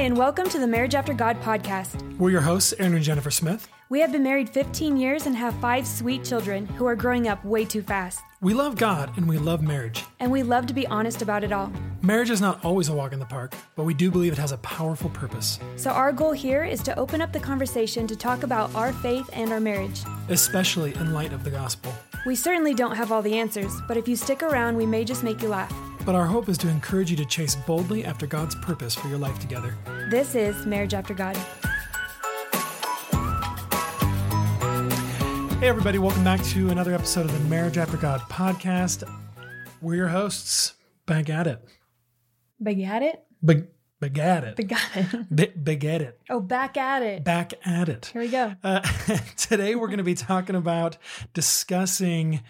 Hi, and welcome to the Marriage After God podcast. We're your hosts, Aaron and Jennifer Smith. We have been married 15 years and have five sweet children who are growing up way too fast. We love God and we love marriage. And we love to be honest about it all. Marriage is not always a walk in the park, but we do believe it has a powerful purpose, So, our goal here is to open up the conversation to talk about our faith and our marriage. especially in light of the gospel. We certainly don't have all the answers, but if you stick around, we may just make you laugh. But our hope is to encourage you to chase boldly after God's purpose for your life together. This is Marriage After God. Hey, everybody, welcome back to another episode of the Marriage After God podcast. We're your hosts, back at it. Big at it? Big, big at it. Big at it. Big at it. Oh, back at it. Back at it. Here we go. Uh, today, we're going to be talking about discussing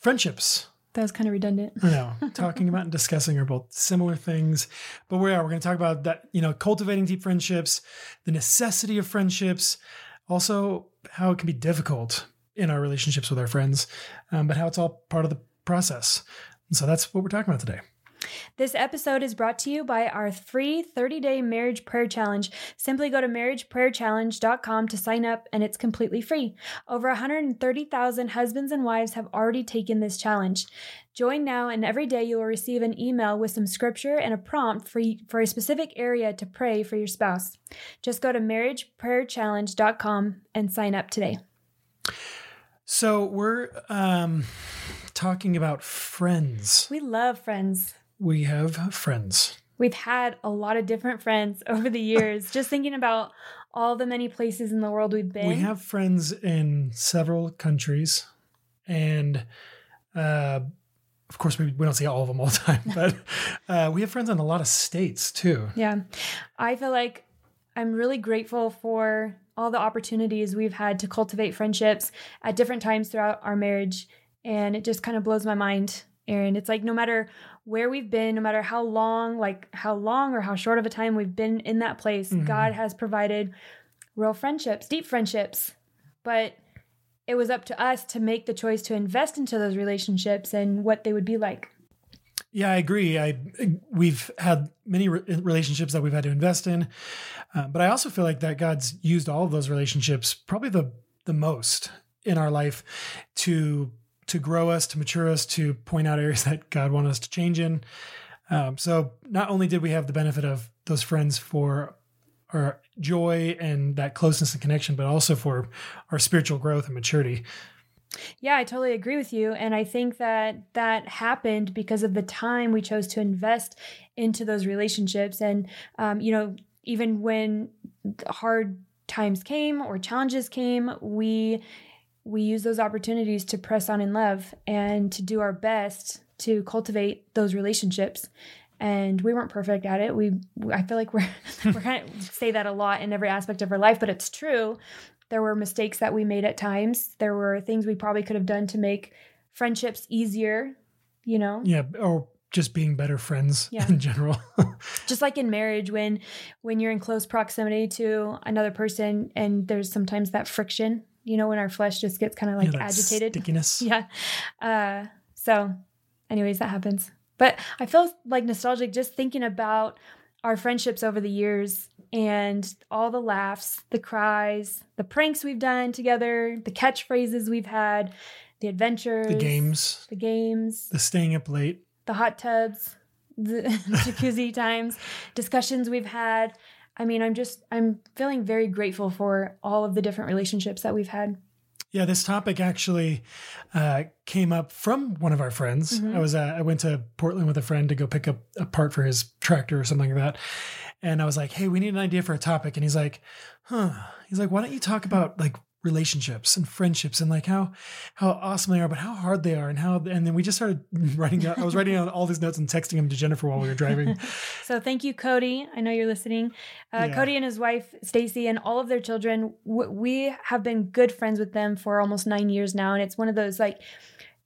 friendships. That was kind of redundant. I know talking about and discussing are both similar things, but we are we're going to talk about that. You know, cultivating deep friendships, the necessity of friendships, also how it can be difficult in our relationships with our friends, um, but how it's all part of the process. And so that's what we're talking about today. This episode is brought to you by our free 30 day marriage prayer challenge. Simply go to marriageprayerchallenge.com to sign up, and it's completely free. Over 130,000 husbands and wives have already taken this challenge. Join now, and every day you will receive an email with some scripture and a prompt for, for a specific area to pray for your spouse. Just go to marriageprayerchallenge.com and sign up today. So we're um, talking about friends. We love friends. We have friends. We've had a lot of different friends over the years. Just thinking about all the many places in the world we've been. We have friends in several countries, and uh, of course, we, we don't see all of them all the time, but uh, we have friends in a lot of states too. Yeah. I feel like I'm really grateful for all the opportunities we've had to cultivate friendships at different times throughout our marriage. And it just kind of blows my mind, Aaron. It's like no matter where we've been, no matter how long, like how long or how short of a time we've been in that place, Mhm. God has provided real friendships, deep friendships. But it was up to us to make the choice to invest into those relationships and what they would be like. Yeah, I agree. I we've had many re- relationships that we've had to invest in, uh, but I also feel like that God's used all of those relationships probably the the most in our life to to grow us, to mature us, to point out areas that God wanted us to change in. Um, so not only did we have the benefit of those friends for our joy and that closeness and connection, but also for our spiritual growth and maturity. Yeah, I totally agree with you. And I think that that happened because of the time we chose to invest into those relationships. And, um, you know, even when hard times came or challenges came, we we use those opportunities to press on in love and to do our best to cultivate those relationships. And we weren't perfect at it. We I feel like we're we're kind of say that a lot in every aspect of our life, but it's true. There were mistakes that we made at times. There were things we probably could have done to make friendships easier, you know? Yeah, or just being better friends Yeah. in general. Just like in marriage when when you're in close proximity to another person and there's sometimes that friction, you know, when our flesh just gets kind of like Yeah, agitated. stickiness. Yeah. Uh so anyways, that happens. But I feel like nostalgic just thinking about our friendships over the years and all the laughs, the cries, the pranks we've done together, the catchphrases we've had, the adventures, The games, the games, the staying up late. the hot tubs, the jacuzzi times, discussions we've had. I mean, I'm just I'm feeling very grateful for all of the different relationships that we've had. Yeah, this topic actually uh, came up from one of our friends. Mhm. I was uh, I went to Portland with a friend to go pick up a part for his tractor or something like that, and I was like, "Hey, we need an idea for a topic." And he's like, "Huh?" He's like, "Why don't you talk about like relationships and friendships and like how how awesome they are, but how hard they are, and how?" And then we just started writing down. I was writing down all these notes and texting them to Jennifer while we were driving. So thank you, Cody. I know you're listening. Uh, Yeah. Cody and his wife Stacy and all of their children. W- we have been good friends with them for almost nine years now, and it's one of those like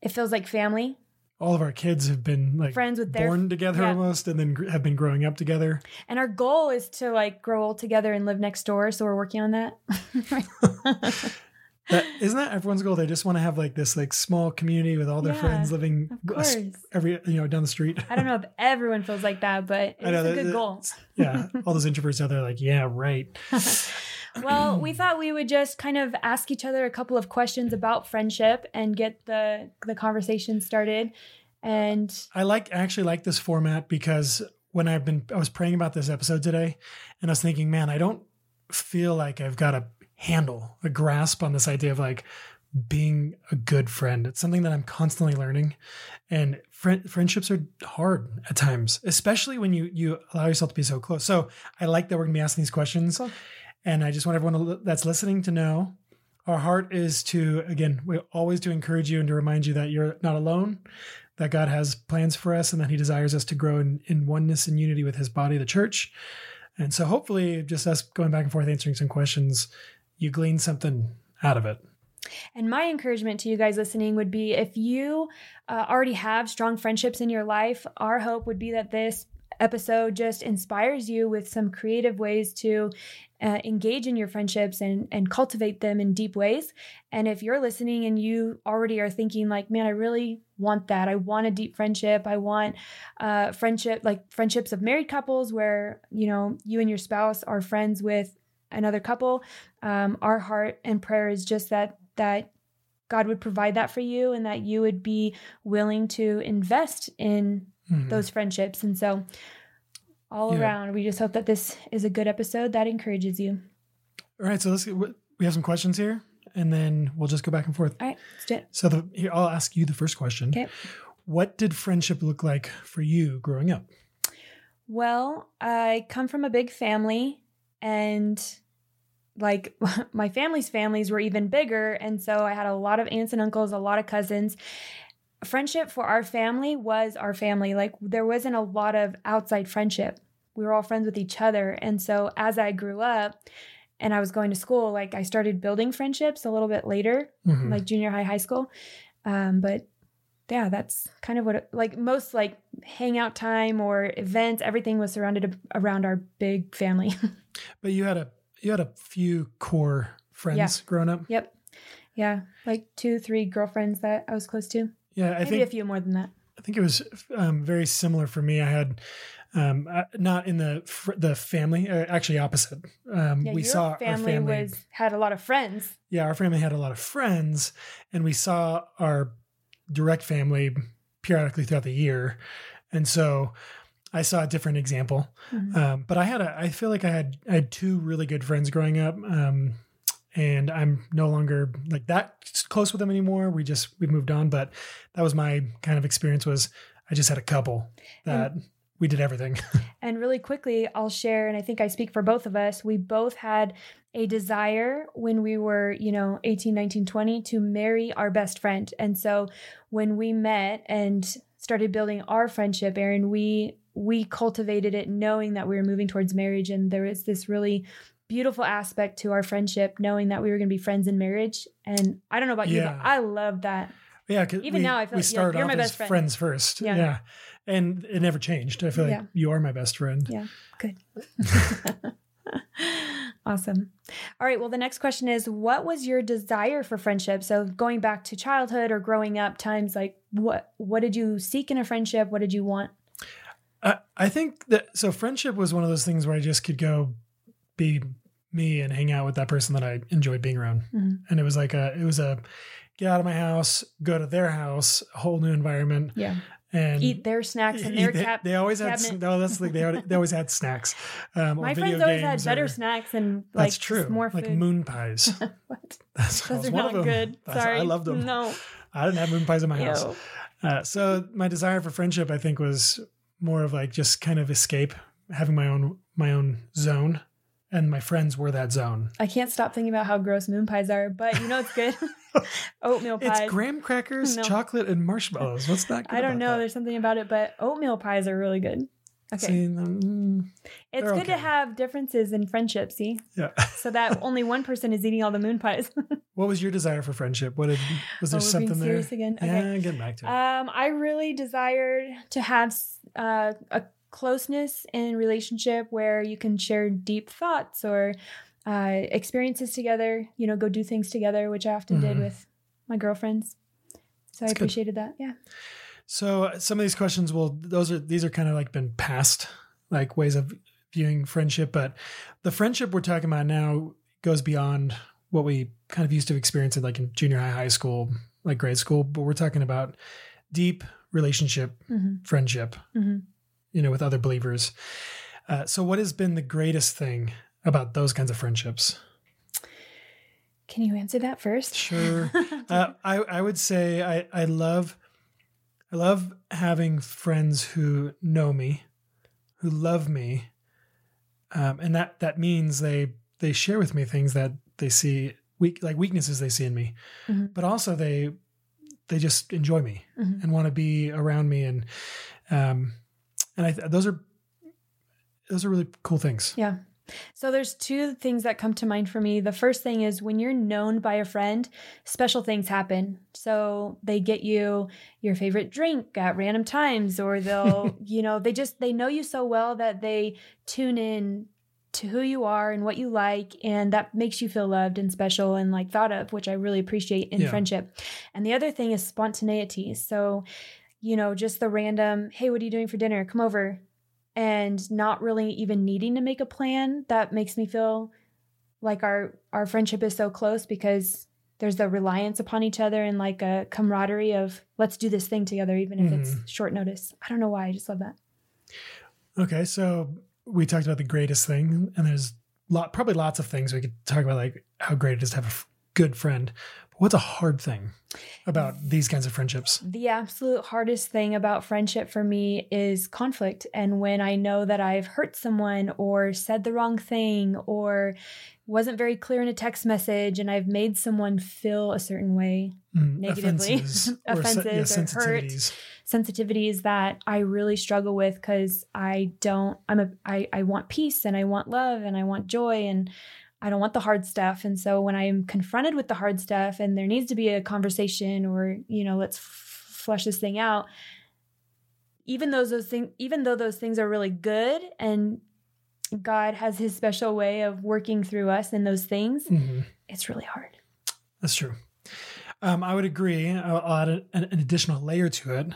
it feels like family. All of our kids have been like Friends with their- born together yeah. almost, and then gr- have been growing up together. And our goal is to like grow old together and live next door. So we're working on that. That isn't that everyone's goal. They just want to have like this like small community with all their Yeah, friends living every you know down the street. I don't know if everyone feels like that, but it's know, a that- good that- goal. yeah, all those introverts out there like, yeah, right. well, we thought we would just kind of ask each other a couple of questions about friendship and get the the conversation started. And I like I actually like this format because when I've been I was praying about this episode today, and I was thinking, man, I don't feel like I've got a handle, a grasp on this idea of like being a good friend. It's something that I'm constantly learning, and friend, friendships are hard at times, especially when you you allow yourself to be so close. So I like that we're gonna be asking these questions, Cool. And I just want everyone that's listening to know. Our heart is to again, we always to encourage you and to remind you that you're not alone, that God has plans for us, and that He desires us to grow in, in oneness and unity with His body, the church. And so, hopefully, just us going back and forth answering some questions, you glean something out of it. And my encouragement to you guys listening would be if you uh, already have strong friendships in your life, our hope would be that this episode just inspires you with some creative ways to uh, engage in your friendships and, and cultivate them in deep ways. And if you're listening and you already are thinking, like, man, I really want that. I want a deep friendship. I want uh, friendship, like friendships of married couples where, you know, you and your spouse are friends with another couple. Um, our heart and prayer is just that that God would provide that for you and that you would be willing to invest in Mhm. those friendships. And so, all Yeah. around, we just hope that this is a good episode that encourages you. All right, so let's we have some questions here, and then we'll just go back and forth. All right, let's do it. So the here I'll ask you the first question. Okay. What did friendship look like for you growing up? Well, I come from a big family and like my family's families were even bigger and so I had a lot of aunts and uncles, a lot of cousins. Friendship for our family was our family. Like there wasn't a lot of outside friendship. We were all friends with each other. And so as I grew up and I was going to school, like I started building friendships a little bit later Mhm. like junior high, high school. Um, but yeah, that's kind of what it, like most like hangout time or events. Everything was surrounded around our big family. but you had a you had a few core friends Yeah. growing up. yep. Yeah, like two, three girlfriends that I was close to. Yeah, I Maybe think a few more than that. I think it was um, very similar for me. I had um, uh, not in the fr- the family, uh, actually opposite. Um, Yeah, we your saw family, our family. was had a lot of friends. yeah, our family had a lot of friends, and we saw our direct family periodically throughout the year, and so I saw a different example. Mhm. Um, but I had a, I feel like I had I had two really good friends growing up, um, and I'm no longer like that close with them anymore. We just we moved on, but that was my kind of experience. Was I just had a couple that we did everything. And really quickly, I'll share, and I think I speak for both of us. We both had a desire when we were, you know, 18, 19, 20 to marry our best friend. And so when we met and started building our friendship, Aaron, we we cultivated it knowing that we were moving towards marriage and there was this really beautiful aspect to our friendship knowing that we were going to be friends in marriage and i don't know about you but i love that yeah, Even we, now, I feel we like you're- started you're off my as best friend. friends first. Yeah. Yeah. and it never changed. I feel like Yeah. you are my best friend. Yeah, good. awesome. All right. Well, the next question is what was your desire for friendship? So going back to childhood or growing up times, like what what did you seek in a friendship? What did you want? I think that so friendship was one of those things where I just could go be me and hang out with that person that I enjoyed being around. Mhm. And it was like a it was a get out of my house, go to their house, whole new environment, Yeah. and Eat their snacks and their they, cap. they always had cabinet. no. That's like they, already, they always had snacks. Um, My friends always had better or- snacks and like That's true. more like moon pies. what? That's Those are not good. That's- Sorry. I loved them. No. I didn't have moon pies in my house. Uh, so my desire for friendship, I think, was more of like just kind of escape, having my own my own zone, and my friends were that zone. I can't stop thinking about how gross moon pies are, but you know it's good. oatmeal pies. It's graham crackers, No. chocolate, and marshmallows. What's that? Good? I don't know. That? There's something about it, but oatmeal pies are really good. Okay. See, mm, it's good to have differences in friendship, see? yeah. So that only one person is eating all the moon pies. What was your desire for friendship? What did was there Oh, something there? again? Okay. Yeah, getting back to it. Um, I really desired to have uh, a closeness in relationship where you can share deep thoughts or uh, experiences together. You know, go do things together, which I often did Mhm. with my girlfriends. So I That's good. appreciated that. Yeah. So uh, some of these questions will those are these are kind of like been past like ways of viewing friendship, but the friendship we're talking about now goes beyond what we kind of used to experience in like in junior high, high school, like grade school. But we're talking about deep relationship, hmm friendship, hmm you know, with other believers. Uh, so what has been the greatest thing about those kinds of friendships? Can you answer that first? Sure. uh, I I would say I I love I love having friends who know me, who love me, um, and that that means they they share with me things that they see weak like weaknesses they see in me, Mhm. but also they they just enjoy me Mhm. and want to be around me and um and I those are those are really cool things. Yeah. So there's two things that come to mind for me. The first thing is when you're known by a friend, special things happen. So they get you your favorite drink at random times or they'll, you know, they just they know you so well that they tune in to who you are and what you like and that makes you feel loved and special and like thought of, which I really appreciate in Yeah. friendship. And the other thing is spontaneity. So, you know, just the random, hey, what are you doing for dinner? Come over and not really even needing to make a plan that makes me feel like our our friendship is so close because there's a reliance upon each other and like a camaraderie of let's do this thing together even if it's mm-hmm. short notice. I don't know why i just love that. Okay, so we talked about the greatest thing, and there's lot probably lots of things we could talk about, like how great it is to have a good friend. What's a hard thing about these kinds of friendships? the absolute hardest thing about friendship for me is conflict and when i know that i've hurt someone or said the wrong thing or wasn't very clear in a text message and i've made someone feel a certain way Mm, Negatively. offenses, or se- yeah, Offenses or hurt. sensitivities. sensitivities that I really struggle with because I don't I'm a I, I want peace and I want love and I want joy and I don't want the hard stuff. And so when I'm confronted with the hard stuff and there needs to be a conversation or, you know, let's f- flush this thing out, even those those things even though those things are really good and God has his special way of working through us in those things, Mhm, it's really hard. That's true. Um, I would agree. I'll, I'll add an, an additional layer to it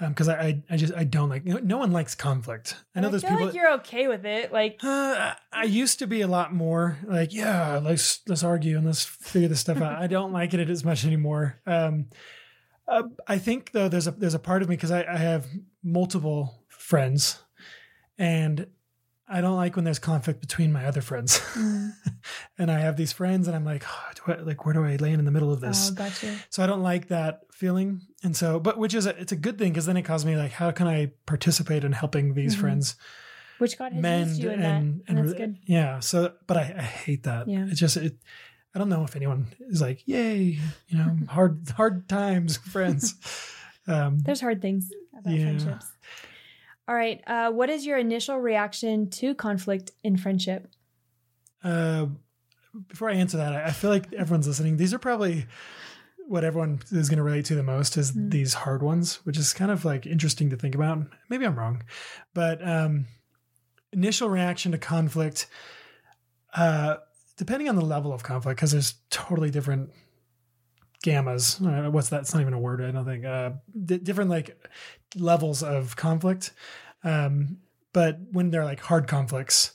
because I, I I just I don't like no, no one likes conflict. I know I there's feel people. like you're okay with it. Like Uh, I used to be a lot more like, yeah, let's let's argue and let's figure this stuff out. I don't like it as much anymore. Um, uh, I think though there's a there's a part of me because I, I have multiple friends, and I don't like when there's conflict between my other friends. mm, and I have these friends, and I'm like, oh, I, like where do I land in the middle of this? oh, gotcha. So I don't like that feeling, and so but which is a, it's a good thing because then it caused me like, how can I participate in helping these Mhm. friends? Which God has mend used you in and, that. and And that's good. yeah so but I, I hate that Yeah. it's just it i don't know if anyone is like yay you know hard hard times friends um There's hard things about Yeah. friendships. All right. Uh, what is your initial reaction to conflict in friendship? uh before i answer that I, I feel like everyone's listening these are probably what everyone is going to relate to the most is Mm. these hard ones which is kind of like interesting to think about maybe i'm wrong but um initial reaction to conflict uh depending on the level of conflict because there's totally different gammas uh, what's that it's not even a word i don't think uh d- different like levels of conflict um but when they're like hard conflicts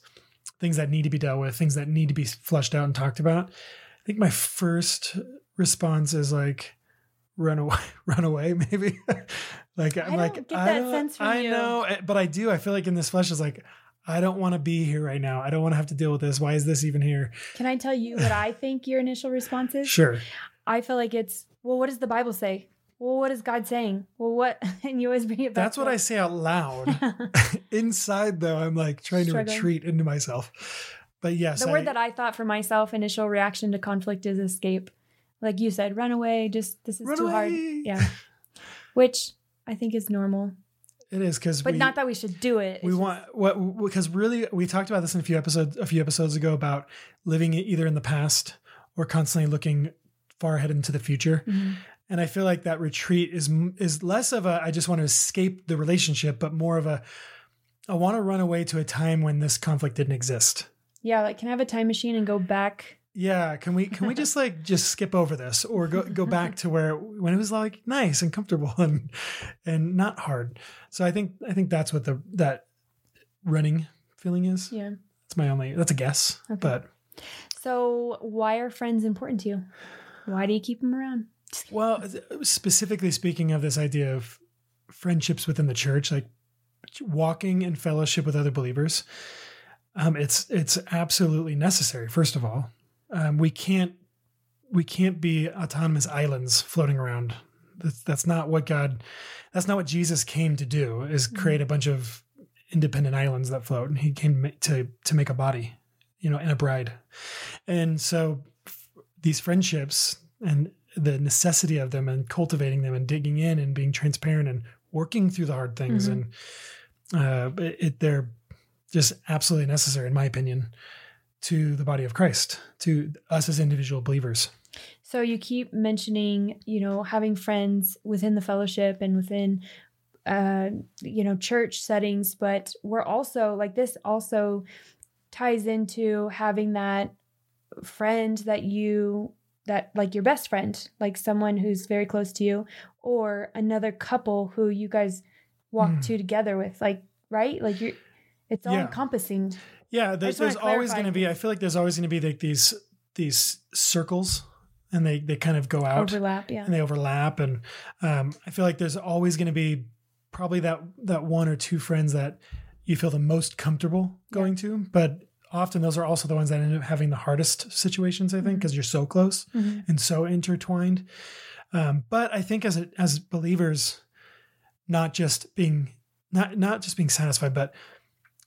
things that need to be dealt with, things that need to be flushed out and talked about. I think my first response is like run away, run away, maybe. like I'm I like I that don't- sense from I you. know, eh, but I do. I feel like in this flesh is like I don't want to be here right now. I don't want to have to deal with this. Why is this even here? Can I tell you what I think your initial response is? Sure. I feel like it's, well, what does the Bible say? Well, what is God saying? Well, what? And you always bring it back. That's what I say out loud. Inside though, I'm like trying to retreat into myself. But yes, the I, word that I thought for myself, initial reaction to conflict is escape. Like you said, run away. Just this is Run too hard. Yeah. Which I think is normal, it is because but we, not that we should do it. we It's want what because really we talked about this in a few episodes a few episodes ago about living either in the past or constantly looking far ahead into the future. Mhm. And I feel like that retreat is is less of a I just want to escape the relationship, but more of a I want to run away to a time when this conflict didn't exist. Yeah, like can I have a time machine and go back? Yeah, can we can we just like just skip over this or go go back to where when it was like nice and comfortable and and not hard. So I think I think that's what the that running feeling is. Yeah. That's my only that's a guess, Okay. but So why are friends important to you? Why do you keep them around? Well, specifically speaking of this idea of friendships within the church, like walking in fellowship with other believers, um, it's it's absolutely necessary. First of all, um, we can't we can't be autonomous islands floating around. That's that's not what God. That's not what Jesus came to do. Is create a bunch of independent islands that float. And he came to to make a body, you know, and a bride. And so f- these friendships and the necessity of them and cultivating them and digging in and being transparent and working through the hard things Mhm. and uh, it they're just absolutely necessary in my opinion to the body of Christ to us as individual believers. So you keep mentioning, you know, having friends within the fellowship and within uh you know church settings, but we're also like this also ties into having that friend that you that like your best friend, like someone who's very close to you or another couple who you guys walk Hmm. to together with like right? Like you're it's all Yeah. encompassing. Yeah, there's, there's always going to be. I feel like there's always going to be like these these circles, and they they kind of go out Overlap, yeah. and they overlap, and um, I feel like there's always going to be probably that that one or two friends that you feel the most comfortable going to, but often those are also the ones that end up having the hardest situations. I think because you're so close Mhm. and so intertwined. Um, but I think as a, as believers, not just being not not just being satisfied, but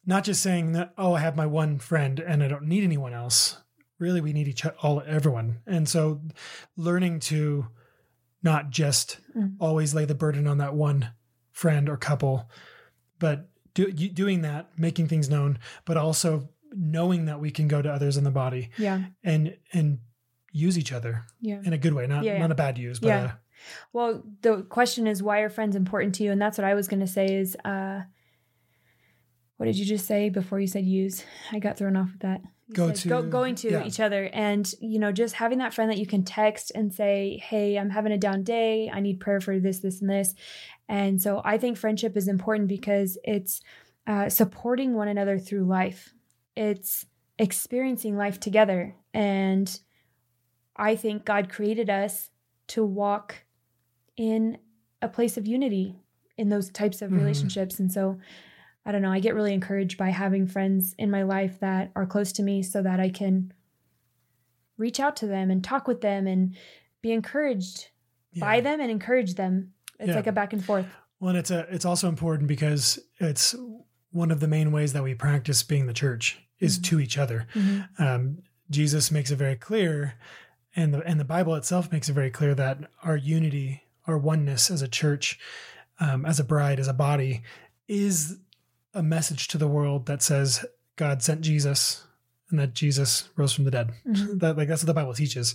not just saying that oh I have my one friend and I don't need anyone else. Really, we need each all everyone, and so learning to not just Mm. always lay the burden on that one friend or couple, but do, you- doing that, making things known, but also knowing that we can go to others in the body Yeah. and and use each other Yeah. in a good way, not Yeah, yeah. not a bad use, but Yeah. uh, Well, the question is why are friends important to you? And that's what I was going to say is uh what did you just say before you said use? I got thrown off with that. You Go said to- go, going to yeah. each other and you know just having that friend that you can text and say, "Hey, I'm having a down day. I need prayer for this this and this." And so I think friendship is important because it's uh, supporting one another through life. It's experiencing life together and I think God created us to walk in a place of unity in those types of Mhm. relationships. And so, I don't know, I get really encouraged by having friends in my life that are close to me so that I can reach out to them and talk with them and be encouraged by them and encourage them. It's Yeah. like a back and forth. Well, and it's a it's also important because it's one of the main ways that we practice being the church is Mhm. to each other. Mhm. Um, Jesus makes it very clear, and the and the Bible itself makes it very clear that our unity, our oneness as a church, um, as a bride, as a body, is a message to the world that says God sent Jesus and that Jesus rose from the dead. Mhm. That like that's what the Bible teaches,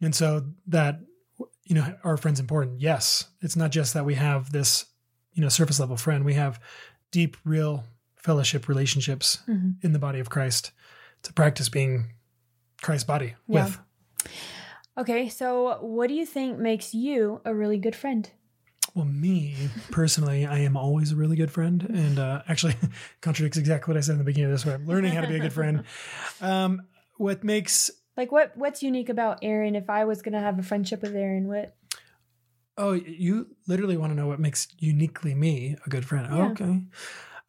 and so that you know our friend's important. Yes, it's not just that we have this you know surface level friend. We have deep, real fellowship relationships Mhm. in the body of Christ to practice being Christ's body Yeah. with. Okay, so what do you think makes you a really good friend? Well, me personally, I am always a really good friend, and uh, actually contradicts exactly what I said in the beginning of this. Where I'm learning how to be a good friend. Um, what makes Like what what's unique about Aaron? If I was gonna have a friendship with Aaron, what? oh, you literally want to know what makes uniquely me a good friend? Yeah. Okay.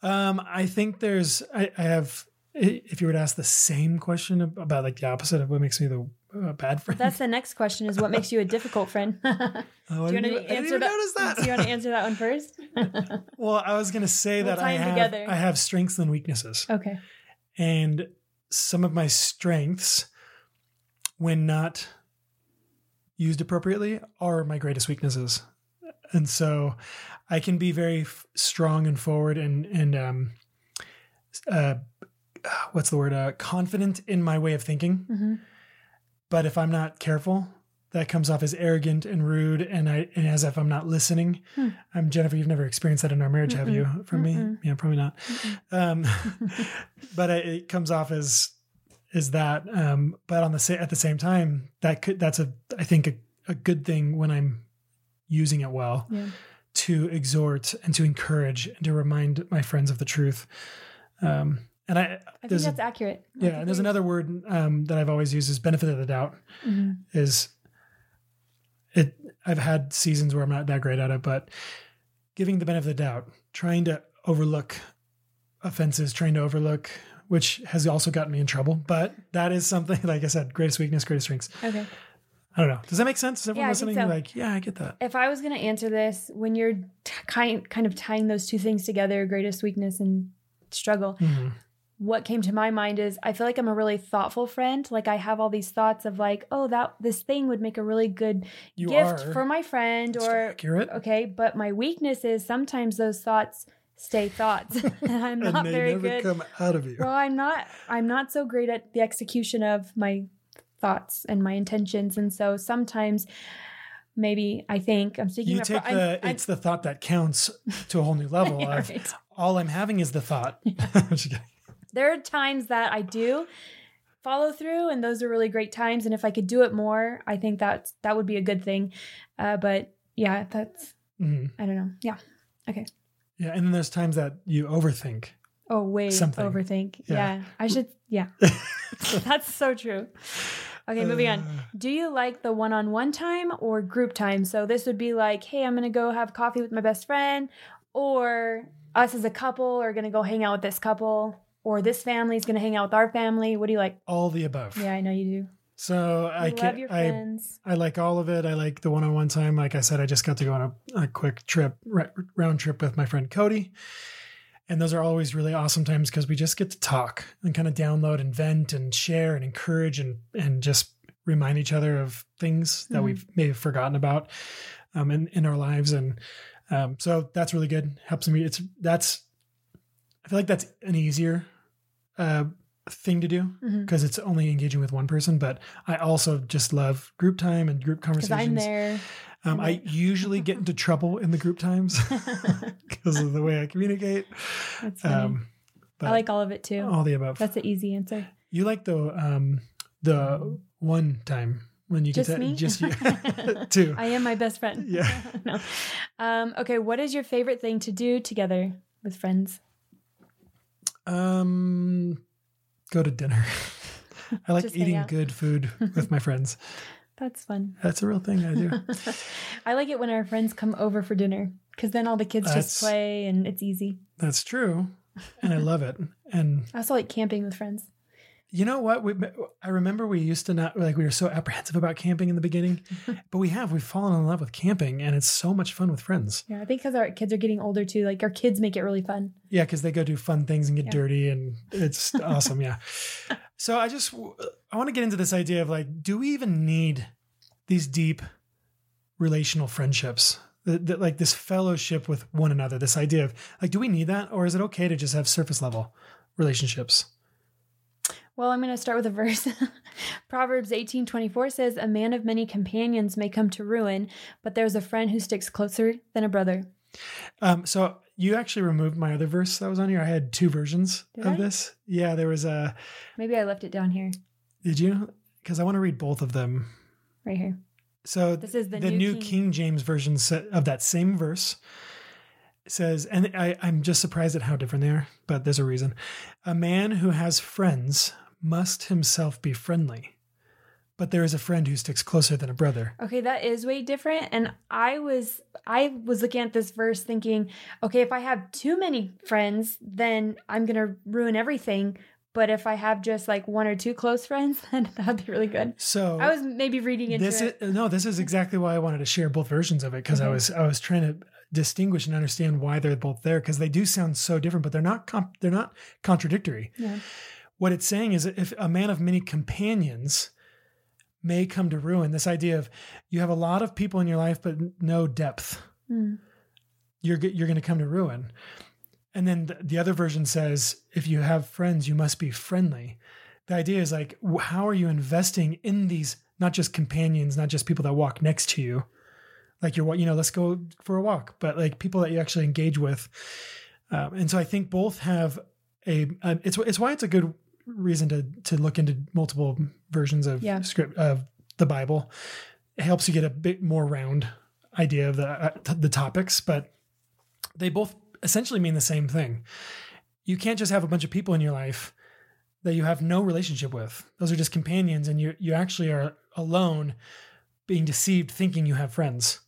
Um, I think there's I, I have. If you were to ask the same question about like the opposite of what makes me the uh, bad friend, That's the next question: is what makes you a difficult friend? Do oh, you want to even- I didn't answer that? that. Do you want to answer that one first? well, I was going to say We'll that I have together. I have strengths and weaknesses. okay. And some of my strengths, when not used appropriately, are my greatest weaknesses. And so I can be very f- strong and forward and, and, um, uh, what's the word? Uh, confident in my way of thinking. hmm But if I'm not careful, that comes off as arrogant and rude, and I and as if I'm not listening. Hmm. Um, Jennifer, you've never experienced that in our marriage, have you? From me, Mm-mm. yeah, probably not. Um, but it, it comes off as is that. Um, but on the sa- at the same time, that could that's a I think a, a good thing when I'm using it well Yeah. to exhort and to encourage and to remind my friends of the truth. Um, and I, I think a- that's accurate. I yeah, and there's another word um, that I've always used is benefit of the doubt. Mhm. Is it? I've had seasons where I'm not that great at it, but giving the benefit of the doubt, trying to overlook offenses, trying to overlook, which has also gotten me in trouble. But that is something, like I said, greatest weakness, greatest strengths. Okay. I don't know. Does that make sense? Is everyone Yeah, listening? so. Like, yeah, I get that. If I was going to answer this, when you're t- kind kind of tying those two things together, greatest weakness and struggle, Mhm. What came to my mind is I feel like I'm a really thoughtful friend. Like I have all these thoughts of like, oh, that this thing would make a really good You gift are for my friend It's or accurate. okay, but my weakness is sometimes those thoughts stay thoughts. and I'm and not they very never good. come out of you. Well, I'm not I'm not so great at the execution of my thoughts and my intentions. And so sometimes maybe I think I'm speaking you take I'm- the I'm- it's the thought that counts to a whole new level Yeah, of right. all I'm having is the thought. I'm just kidding. there are times that I do follow through and those are really great times and if I could do it more, I think that's that would be a good thing. Uh, but yeah, that's Mhm. I don't know. Yeah. Okay. Yeah, and then there's times that you overthink. Oh, way Something. overthink. Yeah. Yeah. I should yeah. that's so true. Okay, moving on. Uh, Do you like the one on one time or group time? So this would be like, hey, I'm going to go have coffee with my best friend, or us as a couple are going to go hang out with this couple, or this family is going to hang out with our family. What do you like? all the above. Yeah, I know you do. So I You can love your I friends. I like all of it. I like the one-on-one time. Like I said, I just got to go on a, a quick trip, round trip with my friend Cody. And those are always really awesome times because we just get to talk and kind of download and vent and share and encourage and and just remind each other of things that Mhm. we've maybe forgotten about um, in in our lives. And um, so that's really good. Helps me. It's that's I feel like that's an easier uh, thing to do because it's only engaging with one person. But I also just love group time and group conversations. I'm there. Um, I usually get into trouble in the group times because of the way I communicate. That's. Um, but I like all of it too. all the above. That's the easy answer. you like the um, the one time when you Just get to me? just you too. I am my best friend. Yeah. no. Um, okay, what is your favorite thing to do together with friends? Um, go to dinner. I like Just eating good food with my friends. That's fun. That's a real thing I do. I like it when our friends come over for dinner because then all the kids That's- just play and it's easy. That's true, and I love it. And I also like camping with friends. You know what? We, I remember we used to not like we were so apprehensive about camping in the beginning, but we have we've fallen in love with camping, and it's so much fun with friends. Yeah, I think because our kids are getting older too. Like our kids make it really fun. Yeah, because they go do fun things and get Yeah. dirty, and it's awesome. Yeah. So I just I want to get into this idea of like, do we even need these deep relational friendships? That, that like this fellowship with one another. This idea of like, do we need that, or is it okay to just have surface level relationships? Well, I'm going to start with a verse. Proverbs 18:24 says, "A man of many companions may come to ruin, but there's a friend who sticks closer than a brother." Um, so you actually removed my other verse that was on here. I had two versions Did of I? this. Yeah, there was a. Maybe I left it down here, Did you? Because I want to read both of them. right here. So This is the the New new King- King, James version of that same verse says, and I, I'm just surprised at how different they are, but there's a reason. A man who has friends must himself be friendly, but there is a friend who sticks closer than a brother. Okay, that is way different. And I was I was looking at this verse thinking, okay, if I have too many friends, then I'm gonna ruin everything. But if I have just like one or two close friends, then that'd be really good. So I was maybe reading into this it. is no, this is exactly why I wanted to share both versions of it because I was I was trying to distinguish and understand why they're both there because they do sound so different, but they're not com- they're not contradictory. yeah. What it's saying is if a man of many companions may come to ruin this idea of you have a lot of people in your life but no depth Mm. you're you're going to come to ruin. And then the, the other version says if you have friends you must be friendly. The idea is like how are you investing in these not just companions not just people that walk next to you? Like you're wa- you know let's go for a walk but like people that you actually engage with. Um, and so i think both have a, a it's it's why it's a good reason to to look into multiple versions of Yeah. script of the bible it helps you get a bit more round idea of the uh, the topics but they both essentially mean the same thing you can't just have a bunch of people in your life that you have no relationship with those are just companions and you you actually are alone being deceived thinking you have friends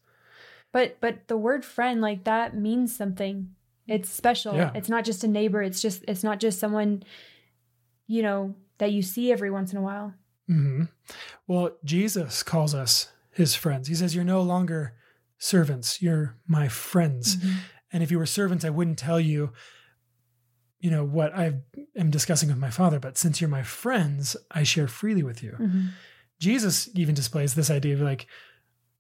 But but the word friend like that means something. It's special. Yeah. It's not just a neighbor. It's just it's not just someone, you know, that you see every once in a while. hmm Well, Jesus calls us his friends. He says, You're no longer servants, you're my friends. And if you were servants, I wouldn't tell you, you know, what I am discussing with my father. But since you're my friends, I share freely with you. Mhm. Jesus even displays this idea of like,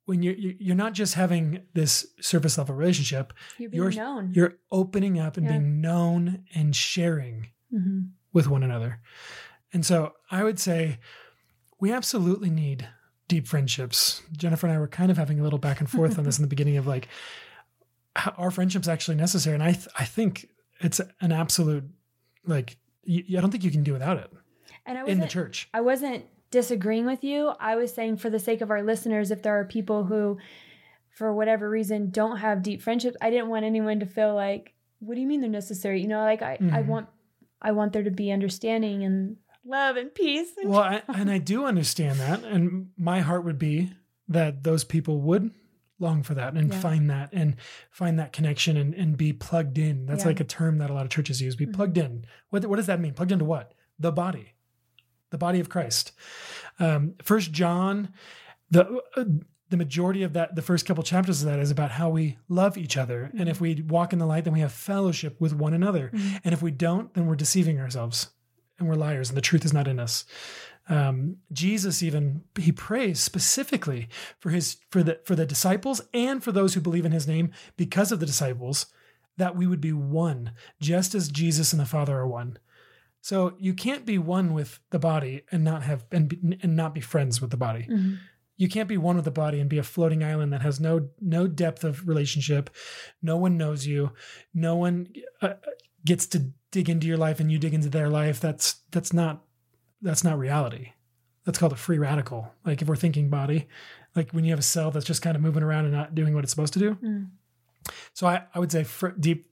when you're you're not just having this surface level relationship, You're being You're- known. you're opening up and Yeah. being known and sharing hmm with one another. And so I would say we absolutely need deep friendships. Jennifer and I were kind of having a little back and forth on this in the beginning of like, how, are friendships actually necessary? And I, th- I think it's an absolute, like, y I don't think you can do without it And I in the church. I wasn't disagreeing with you. I was saying for the sake of our listeners, if there are people who, for whatever reason, don't have deep friendships, I didn't want anyone to feel like, what do you mean they're necessary? You know, like I, I Mhm. want I want there to be understanding and love and peace. And Well, I, and I do understand that. And my heart would be that those people would long for that and Yeah. find that and find that connection and, and be plugged in. That's Yeah. like a term that a lot of churches use. Be Mhm. plugged in. What, what does that mean? Plugged into what? The body, the body of Christ. Um, First John, the uh, the majority of that, the first couple chapters of that is about how we love each other. And if we walk in the light, then we have fellowship with one another. Mhm. And if we don't, then we're deceiving ourselves and we're liars and the truth is not in us. Um, Jesus even he prays specifically for his for the for the disciples and for those who believe in his name because of the disciples that we would be one, just as Jesus and the Father are one. So you can't be one with the body and not have and be, and not be friends with the body. Mhm. You can't be one with the body and be a floating island that has no no depth of relationship. No one knows you. No one uh, gets to dig into your life and you dig into their life. That's that's not that's not reality. That's called a free radical. Like if we're thinking body, like when you have a cell that's just kind of moving around and not doing what it's supposed to do. Mm. So I, I would say fr- deep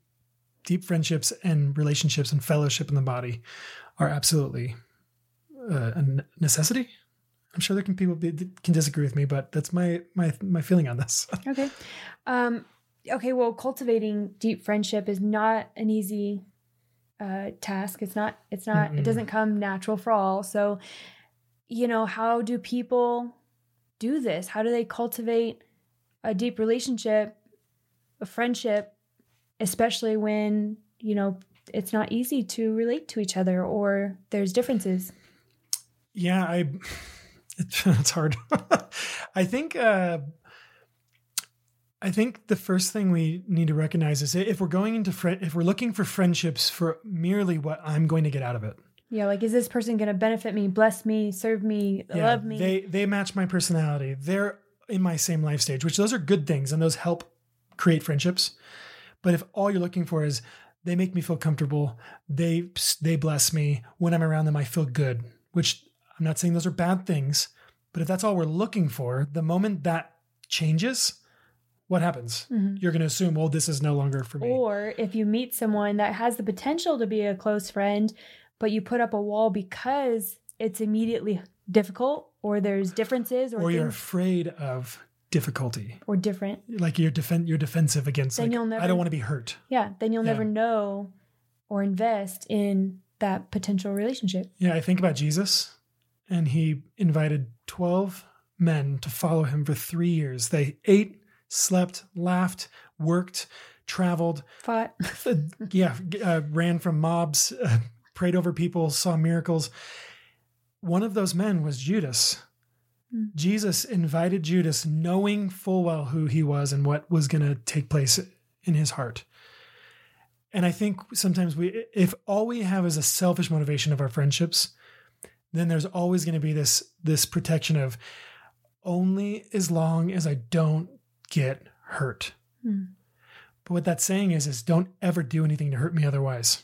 deep friendships and relationships and fellowship in the body are absolutely uh, a necessity. I'm sure there can people be, can disagree with me, but that's my my my feeling on this. Okay. Um, okay. Well, cultivating deep friendship is not an easy uh, task. It's not. It's not. Mm-mm. It doesn't come natural for all. So, you know, how do people do this? How do they cultivate a deep relationship, a friendship, especially when you know it's not easy to relate to each other or there's differences. yeah, I it's hard. I think uh, I think the first thing we need to recognize is if we're going into friend, if we're looking for friendships for merely what I'm going to get out of it. Yeah, like is this person going to benefit me, bless me, serve me, love me? They they match my personality. They're in my same life stage, which those are good things and those help create friendships. But if all you're looking for is they make me feel comfortable, they they bless me when I'm around them, I feel good. Which I'm not saying those are bad things, But if that's all we're looking for, the moment that changes, what happens? Mm-hmm. You're going to assume, well, this is no longer for me. Or if you meet someone that has the potential to be a close friend, but you put up a wall because it's immediately difficult or there's differences or, or you're afraid of difficulty. or different. Like you're defen- you're defensive against Then like, you'll never, I don't want to be hurt. Yeah, then you'll Yeah. never know or invest in that potential relationship. Yeah, I think about Jesus and he invited 12 men to follow him for 3 years. They ate, slept, laughed, worked, traveled, Fought. uh, yeah, uh, ran from mobs, uh, prayed over people, saw miracles. One of those men was Judas. Hmm. Jesus invited Judas knowing full well who he was and what was going to take place in his heart. And I think sometimes we, if all we have is a selfish motivation of our friendships, then there's always going to be this this protection of only as long as I don't get hurt. Hmm. But what that's saying is, is don't ever do anything to hurt me otherwise.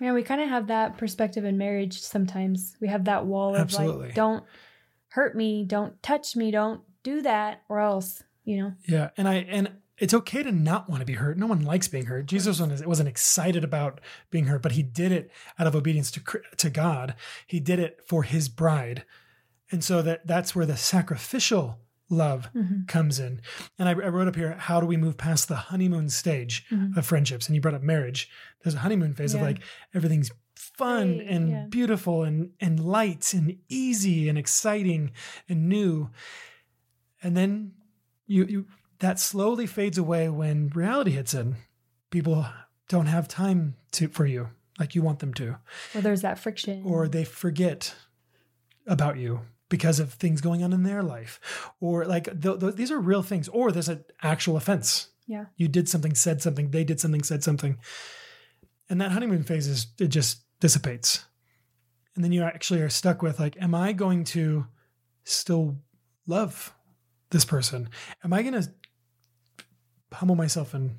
Yeah, we kind of have that perspective in marriage sometimes. We have that wall of Absolutely. like, don't hurt me, don't touch me, don't do that, or else, you know. Yeah, and I and it's okay to not want to be hurt. No one likes being hurt. Jesus wasn't, wasn't excited about being hurt, but he did it out of obedience to to God. He did it for his bride, and so that that's where the sacrificial love Mhm. comes in. And I, I wrote up here, how do we move past the honeymoon stage Mhm. of friendships? And you brought up marriage. There's a honeymoon phase of like everything's fun Great, and yeah. beautiful and and light and easy and exciting and new. And then you you that slowly fades away when reality hits in. People don't have time to for you like you want them to. Or there's that friction. or they forget about you because of things going on in their life. Or like th- th- these are real things. Or there's an actual offense. Yeah. you did something said something they did something said something. And that honeymoon phase is it just dissipates. And then you actually are stuck with like am i going to still love this person? Am i going to humble myself and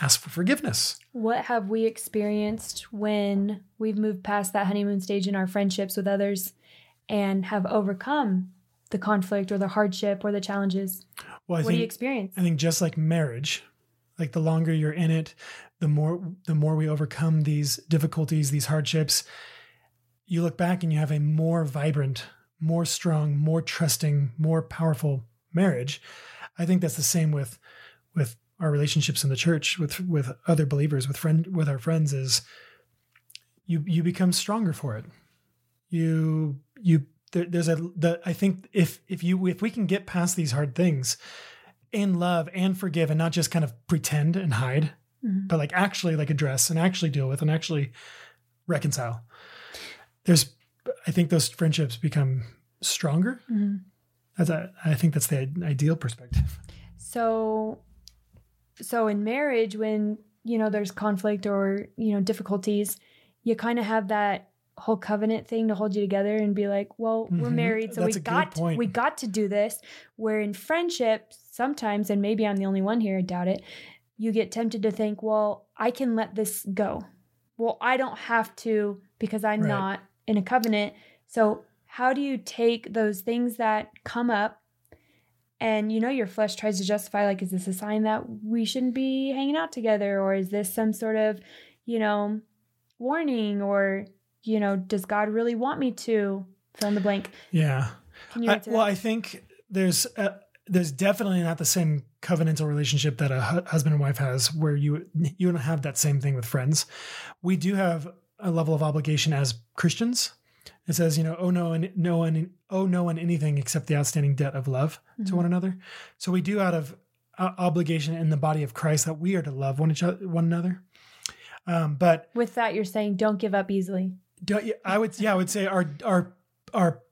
ask for forgiveness What have we experienced when we've moved past that honeymoon stage in our friendships with others and have overcome the conflict or the hardship or the challenges? well i what do you experience? I think just like marriage, like the longer you're in it, the more the more we overcome these difficulties, these hardships, you look back and you have a more vibrant, more strong, more trusting, more powerful marriage. I think that's the same with with our relationships in the church with with other believers, with friend with our friends is you you become stronger for it. You you there, there's a the I think if if you if we can get past these hard things and love and forgive and not just kind of pretend and hide, Mhm. but like actually like address and actually deal with and actually reconcile. There's I think those friendships become stronger. Mhm. That's a, I think that's the ideal perspective. So so in marriage when you know there's conflict or you know difficulties, you kind of have that whole covenant thing to hold you together and be like, well, we're Mhm. married, so That's we got we got to do this. Where in friendship, sometimes, and maybe I'm the only one here, I doubt it, you get tempted to think, well, I can let this go. Well, I don't have to because I'm Right. not in a covenant. So how do you take those things that come up and you know your flesh tries to justify like is this a sign that we shouldn't be hanging out together or is this some sort of you know warning or you know does god really want me to fill in the blank Yeah. can you I, well, that I think there's uh there's definitely not the same covenantal relationship that a hu- husband and wife has, where you you don't have that same thing with friends. We do have a level of obligation as Christians. It says, you know, oh no, and no one, oh no one anything except the outstanding debt of love to Mhm. one another. So we do out of uh, obligation in the body of Christ that we are to love one each other, one another. Um, but with that you're saying don't give up easily don't I would yeah, I would say our our our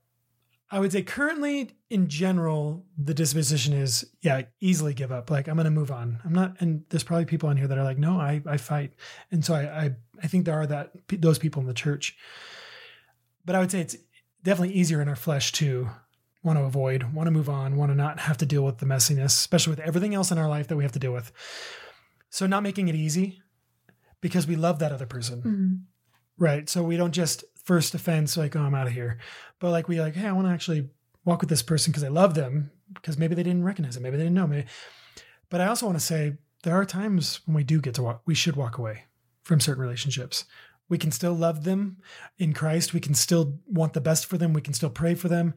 I would say currently in general the disposition is yeah, easily give up. Like I'm going to move on. I'm not and there's probably people in here that are like no, I I fight. And so I I I think there are that those people in the church. But I would say it's definitely easier in our flesh to want to avoid, want to move on, want to not have to deal with the messiness, especially with everything else in our life that we have to deal with. So not making it easy because we love that other person. Mhm. Right. So we don't just first offense like, oh, I'm out of here. But like we like, hey, I want to actually walk with this person because I love them, because maybe they didn't recognize it, maybe they didn't know me. But I also want to say there are times when we do get to walk, we should walk away from certain relationships. We can still love them in Christ. We can still want the best for them. We can still pray for them,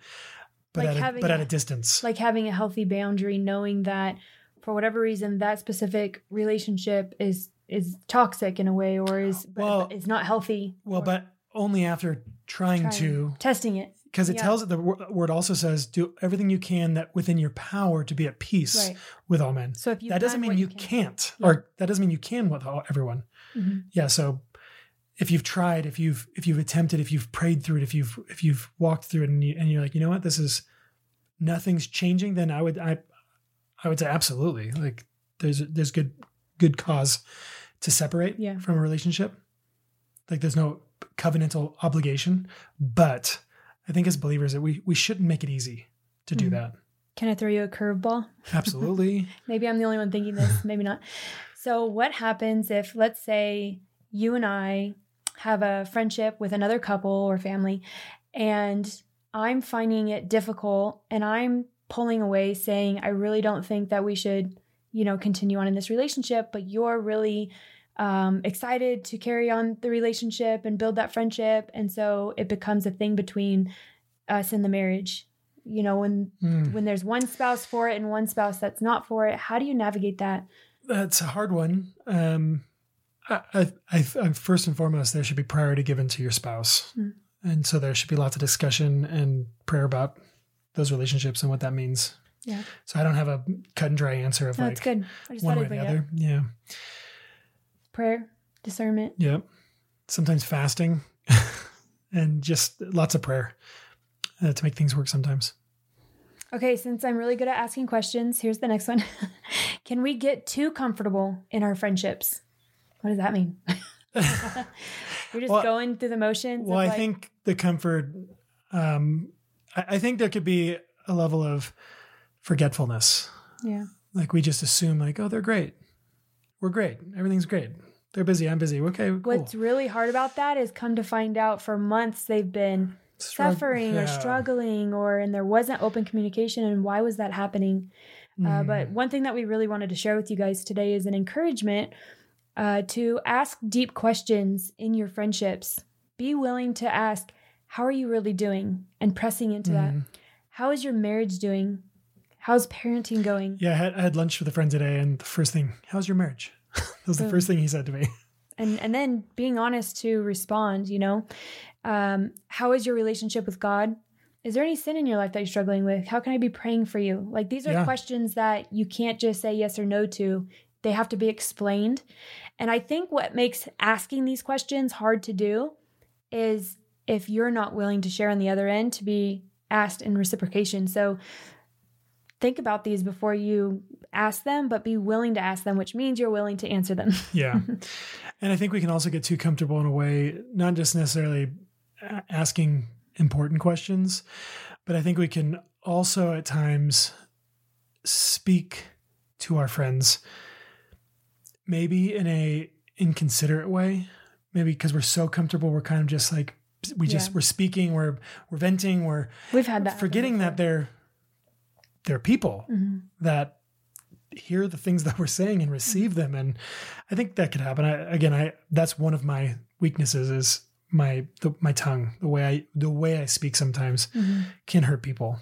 but Like at a, but at a- distance. like having a healthy boundary knowing that for whatever reason that specific relationship is is toxic in a way or is Well- is not healthy well, but only after trying, trying- to, testing it because it yeah. tells the word also says, do everything you can that within your power to be at peace right with all men. so if you that doesn't mean you can't, Yeah. or that doesn't mean you can with all, everyone. Mhm. Yeah. So if you've tried, if you've if you've attempted, if you've prayed through it, if you've if you've walked through it, and, you, and you're like, you know what, this is nothing's changing, then I would I I would say absolutely. Like there's there's good good cause to separate Yeah. from a relationship. Like there's no covenantal obligation, but I think as believers that we we shouldn't make it easy to do Mhm. that. can i throw you a curveball Absolutely. maybe i'm the only one thinking this maybe not so what happens if let's say you and i have a friendship with another couple or family and i'm finding it difficult and i'm pulling away saying i really don't think that we should you know continue on in this relationship but you're really um, excited to carry on the relationship and build that friendship and so it becomes a thing between us and the marriage you know when Hmm. when there's one spouse for it and one spouse that's not for it how do you navigate that That's a hard one. Um, I, I, I, first and foremost, there should be priority given to your spouse, Hmm. and so there should be lots of discussion and prayer about those relationships and what that means. Yeah. So I don't have a cut and dry answer of no, like good i just one way or the other. Yeah, prayer discernment yeah. Sometimes fasting, and just lots of prayer uh, to make things work. Sometimes. okay since i'm really good at asking questions here's the next one can we get too comfortable in our friendships what does that mean you're just Well- going through the motions Well, of I think the comfort. Um, I, I think there could be a level of forgetfulness. yeah Like we just assume, like, oh, they're great. We're great. Everything's great. They're busy. I'm busy. Okay, cool. what's really hard about that is come to find out for months they've been Strugg- suffering or struggling or and there wasn't open communication and why was that happening Uh, Mhm. but one thing that we really wanted to share with you guys today is an encouragement uh, to ask deep questions in your friendships. Be willing to ask, How are you really doing? And pressing into that. Mhm. How is your marriage doing? How's parenting going? Yeah, I had, I had lunch with a friend today, and the first thing, "How's your marriage?" that was the first thing he said to me. And and then being honest to respond, you know. Um, how is your relationship with God? Is there any sin in your life that you're struggling with? How can I be praying for you? Like these are Yeah. questions that you can't just say yes or no to. They have to be explained. And I think what makes asking these questions hard to do is if you're not willing to share on the other end to be asked in reciprocation. So think about these before you ask them, but be willing to ask them, which means you're willing to answer them. Yeah, and I think we can also get too comfortable in a way, not just necessarily asking important questions, but I think we can also at times speak to our friends, maybe in a inconsiderate way, maybe because we're so comfortable, we're kind of just like we just Yeah. we're speaking, we're we're venting, we're We've had that. forgetting that they're they're people Mhm. that hear the things that we're saying and receive them and i think that could happen I, again i that's one of my weaknesses is my the, my tongue the way i the way i speak sometimes Mhm. can hurt people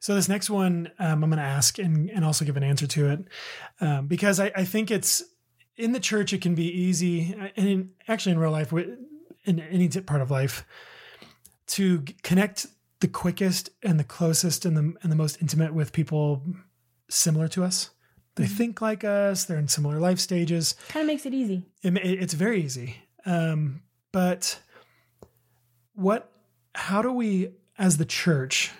so this next one um, i'm going to ask and, and also give an answer to it um, because I, I think it's in the church it can be easy and in, actually in real life in any part of life to connect the quickest and the closest and the and the most intimate with people similar to us. They think like us. They're in similar life stages. Kind of makes it easy. It, it- it's very easy. Um, but what? How do we, as the church,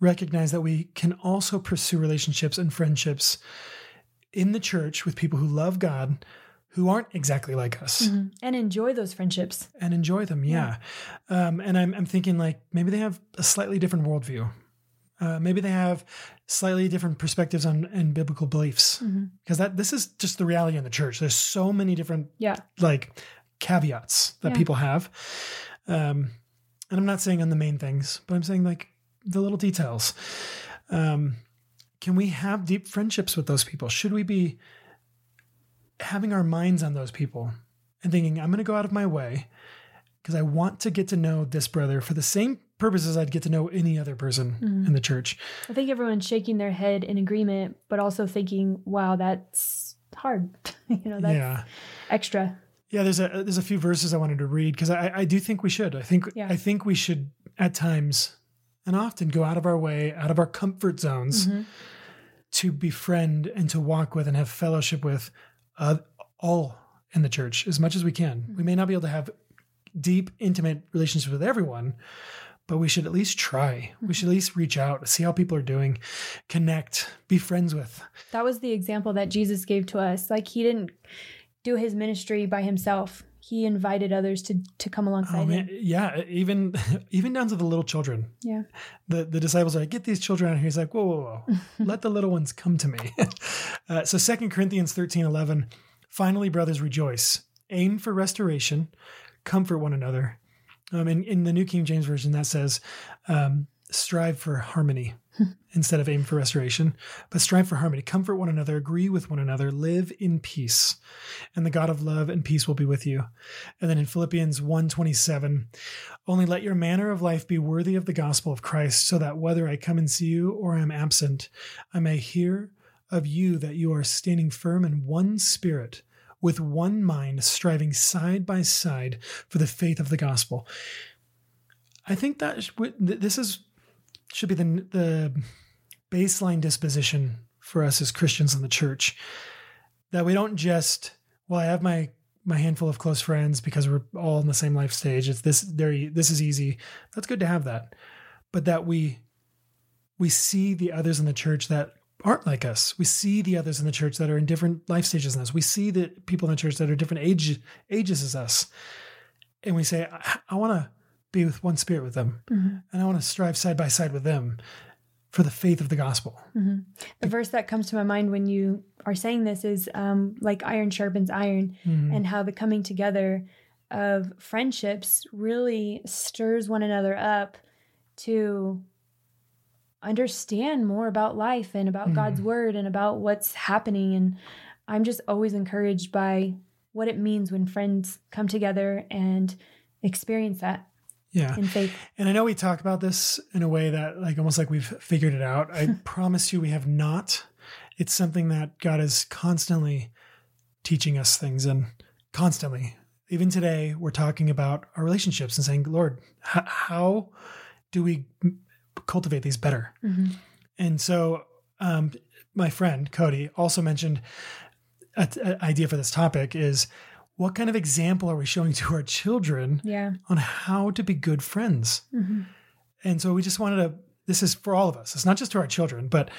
recognize that we can also pursue relationships and friendships in the church with people who love God, who aren't exactly like us? Mhm. And enjoy those friendships. and enjoy them. Yeah. Um, and I'm, I'm thinking like maybe they have a slightly different worldview. Uh, maybe they have slightly different perspectives on and biblical beliefs Mhm. because that this is just the reality in the church. There's so many different Yeah. like caveats that Yeah. people have. Um, and I'm not saying on the main things, but I'm saying like the little details. Um, can we have deep friendships with those people? Should we be having our minds on those people and thinking, I'm going to go out of my way because I want to get to know this brother for the same purposes I'd get to know any other person Mhm. in the church. I think everyone's shaking their head in agreement, but also thinking, wow, that's hard. you know, that's yeah. extra. Yeah, there's a there's a few verses I wanted to read because I, I do think we should. I think Yeah. I think we should at times and often go out of our way, out of our comfort zones Mhm. to befriend and to walk with and have fellowship with uh, all in the church as much as we can. We may not be able to have deep, intimate relationships with everyone, but we should at least try. We should at least reach out, see how people are doing, connect, be friends with. That was the example that Jesus gave to us. Like he didn't do his ministry by himself. He invited others to to come alongside Oh him. yeah, even even down to the little children. Yeah. the the disciples are like, get these children out here. He's like, whoa, whoa, whoa. Let the little ones come to me. uh, so Second Corinthians 13, 11, finally, brothers, rejoice. Aim for restoration, comfort one another. Um, in, in the New King James Version, that says, um, strive for harmony instead of aim for restoration, but strive for harmony. Comfort one another, agree with one another, live in peace. And the God of love and peace will be with you. And then in Philippians 1:27, only let your manner of life be worthy of the gospel of Christ, so that whether I come and see you or I am absent, I may hear of you that you are standing firm in one spirit, with one mind, striving side by side for the faith of the gospel. I think that this is should be the the baseline disposition for us as Christians in the church. That we don't just well I have my my handful of close friends because we're all in the same life stage. It's this there this is easy. That's good to have that. But that we we see the others in the church that aren't like us. We see the others in the church that are in different life stages than us. We see the people in the church that are different age ages as us. And we say i, I want to be with one spirit with them Mhm. and i want to strive side by side with them for the faith of the gospel Mhm. The verse that comes to my mind when you are saying this is um, like iron sharpens iron, Mhm. and how the coming together of friendships really stirs one another up to understand more about life and about Mhm. God's word and about what's happening. And I'm just always encouraged by what it means when friends come together and experience that yeah in faith. And I know we talk about this in a way that, like, almost like we've figured it out. I promise you, we have not. It's something that God is constantly teaching us things, and constantly, even today, we're talking about our relationships and saying, Lord, h- how do we cultivate these better? Mhm. And so, um, my friend Cody also mentioned an idea for this topic is what kind of example are we showing to our children Yeah. on how to be good friends? Mhm. And so we just wanted to, this is for all of us. It's not just to our children, but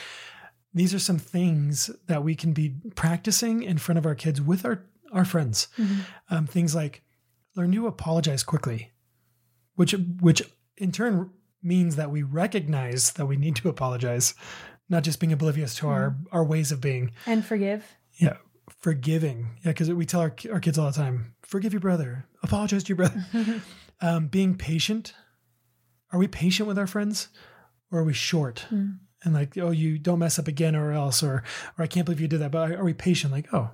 these are some things that we can be practicing in front of our kids with our, our friends. Mhm. Um, things like learn to apologize quickly, which, which in turn means that we recognize that we need to apologize, not just being oblivious to our, our ways of being. And forgive. Yeah. Forgiving. Yeah. Cause we tell our, our kids all the time, forgive your brother, apologize to your brother. um, being patient. Are we patient with our friends or are we short? Mm. And like, oh, you don't mess up again or else, or, or I can't believe you did that. But are we patient? Like, oh,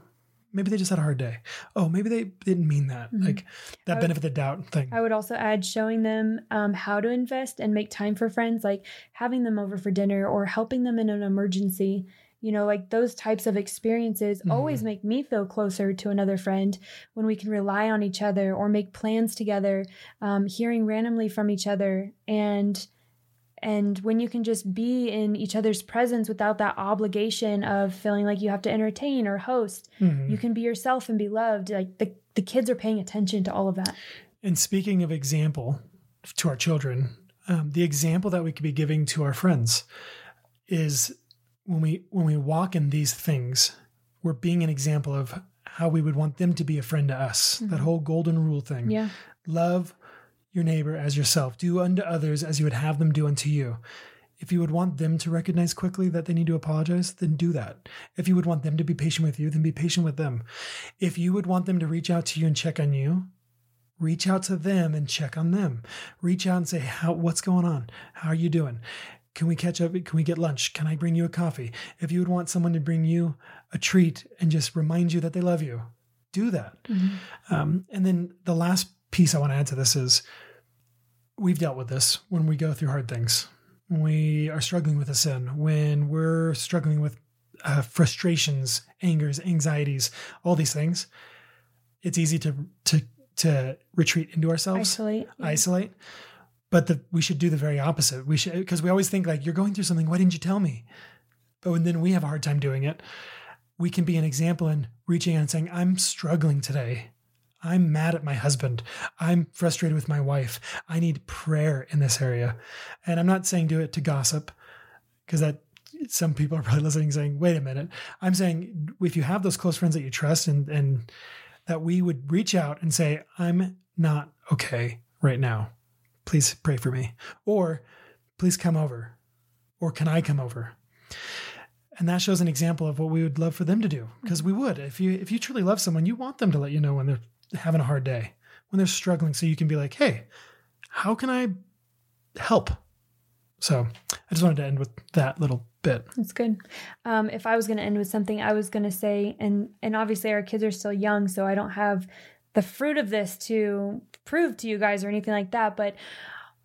maybe they just had a hard day. Oh, maybe they didn't mean that. Mhm. Like that would- benefit of the doubt thing. I would also add showing them um, how to invest and make time for friends, like having them over for dinner or helping them in an emergency. You know, like those types of experiences Mhm. always make me feel closer to another friend when we can rely on each other or make plans together, um, hearing randomly from each other, and and when you can just be in each other's presence without that obligation of feeling like you have to entertain or host, Mhm. you can be yourself and be loved. Like the the kids are paying attention to all of that. And speaking of example to our children, um, the example that we could be giving to our friends is when we when we walk in these things, we're being an example of how we would want them to be a friend to us. That Mhm. whole golden rule thing. Yeah. Love your neighbor as yourself. Do unto others as you would have them do unto you. If you would want them to recognize quickly that they need to apologize, then do that. If you would want them to be patient with you, then be patient with them. If you would want them to reach out to you and check on you, reach out to them and check on them. Reach out and say, "How what's going on? How are you doing? Can we catch up? Can we get lunch? Can I bring you a coffee? If you would want someone to bring you a treat and just remind you that they love you, do that. Mm-hmm. Um, and then the last piece I want to add to this is we've dealt with this when we go through hard things, when we are struggling with a sin, when we're struggling with uh, frustrations, angers, anxieties, all these things. It's easy to to to retreat into ourselves, isolate, yeah. isolate. But the, we should do the very opposite. We should because we always think like you're going through something. Why didn't you tell me? But when then we have a hard time doing it, we can be an example in reaching out and saying, "I'm struggling today. I'm mad at my husband. I'm frustrated with my wife. I need prayer in this area." And I'm not saying do it to gossip, because that some people are probably listening saying, "Wait a minute." I'm saying if you have those close friends that you trust and and that we would reach out and say, "I'm not okay right now." Please pray for me. Or please come over. Or can I come over? And that shows an example of what we would love for them to do. Because we would. If you if you truly love someone, you want them to let you know when they're having a hard day, when they're struggling, so you can be like, hey, how can I help? So I just wanted to end with that little bit. That's good. Um, if I was going to end with something, I was going to say, and and obviously our kids are still young, so I don't have the fruit of this to prove to you guys or anything like that, but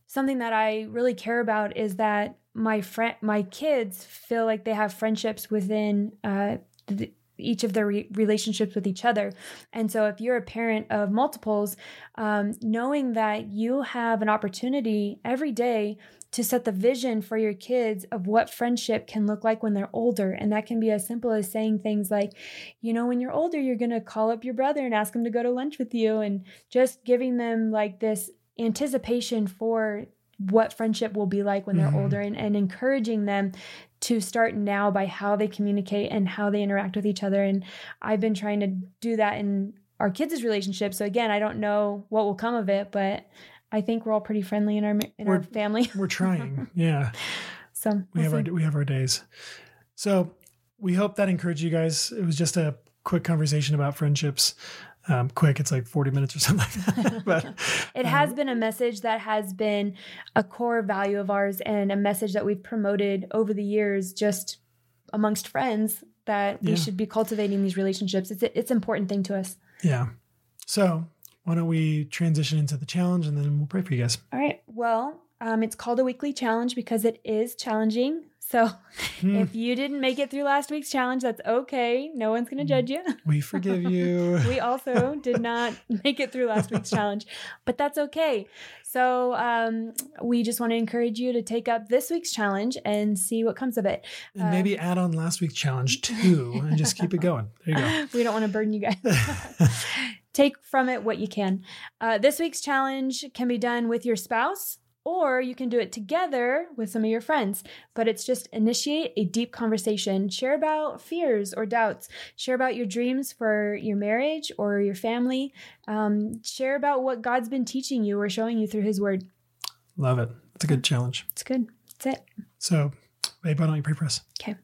something that I really care about is that my friend, my kids feel like they have friendships within uh, the, each of their re- relationships with each other. And so, if you're a parent of multiples, um, knowing that you have an opportunity every day to set the vision for your kids of what friendship can look like when they're older. And that can be as simple as saying things like, you know, when you're older, you're going to call up your brother and ask him to go to lunch with you, and just giving them like this anticipation for what friendship will be like when they're mm-hmm. older and, and encouraging them to start now by how they communicate and how they interact with each other. And I've been trying to do that in our kids' relationship. So again, I don't know what will come of it, but I think we're all pretty friendly in our in we're, our family. we're trying, yeah. So we'll we have see. our we have our days. So we hope that encouraged you guys. It was just a quick conversation about friendships. Um, quick, it's like 40 minutes or something like that. but it has um, been a message that has been a core value of ours and a message that we've promoted over the years just amongst friends that we should be cultivating these relationships. It's a, it's an important thing to us. Yeah. So why don't we transition into the challenge and then we'll pray for you guys. All right. Well, um, it's called a weekly challenge because it is challenging. So hmm. if you didn't make it through last week's challenge, that's okay. No one's going to judge you. We forgive you. we also did not make it through last week's challenge, but that's okay. So um, we just want to encourage you to take up this week's challenge and see what comes of it. And maybe add on last week's challenge too and just keep it going. There you go. we don't want to burden you guys take from it what you can. Uh, this week's challenge can be done with your spouse, or you can do it together with some of your friends. But it's just initiate a deep conversation. Share about fears or doubts. Share about your dreams for your marriage or your family. Um, share about what God's been teaching you or showing you through His Word. Love it. It's a good challenge. It's good. That's it. So, babe, why don't you pray for us? Okay.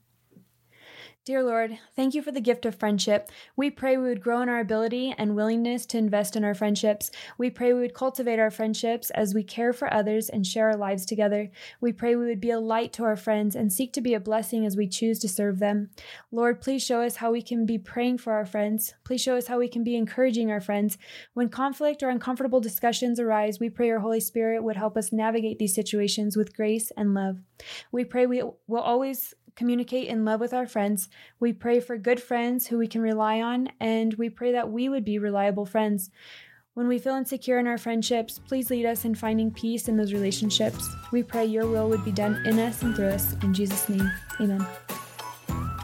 Dear Lord, thank you for the gift of friendship. We pray we would grow in our ability and willingness to invest in our friendships. We pray we would cultivate our friendships as we care for others and share our lives together. We pray we would be a light to our friends and seek to be a blessing as we choose to serve them. Lord, please show us how we can be praying for our friends. Please show us how we can be encouraging our friends. When conflict or uncomfortable discussions arise, we pray your Holy Spirit would help us navigate these situations with grace and love. We pray we will always communicate in love with our friends. We pray for good friends who we can rely on, and we pray that we would be reliable friends. When we feel insecure in our friendships, please lead us in finding peace in those relationships. We pray your will would be done in us and through us. In Jesus' name, amen.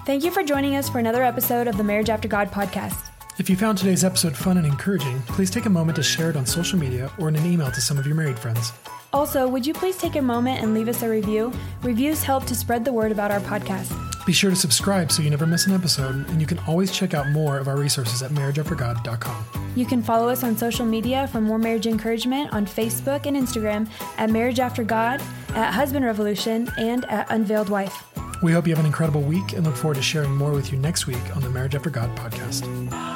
Thank you for joining us for another episode of the Marriage After God podcast. If you found today's episode fun and encouraging, please take a moment to share it on social media or in an email to some of your married friends. Also, would you please take a moment and leave us a review? Reviews help to spread the word about our podcast. Be sure to subscribe so you never miss an episode, and you can always check out more of our resources at marriageaftergod.com. You can follow us on social media for more marriage encouragement on Facebook and Instagram at Marriage After God, at Husband Revolution, and at Unveiled Wife. We hope you have an incredible week and look forward to sharing more with you next week on the Marriage After God podcast.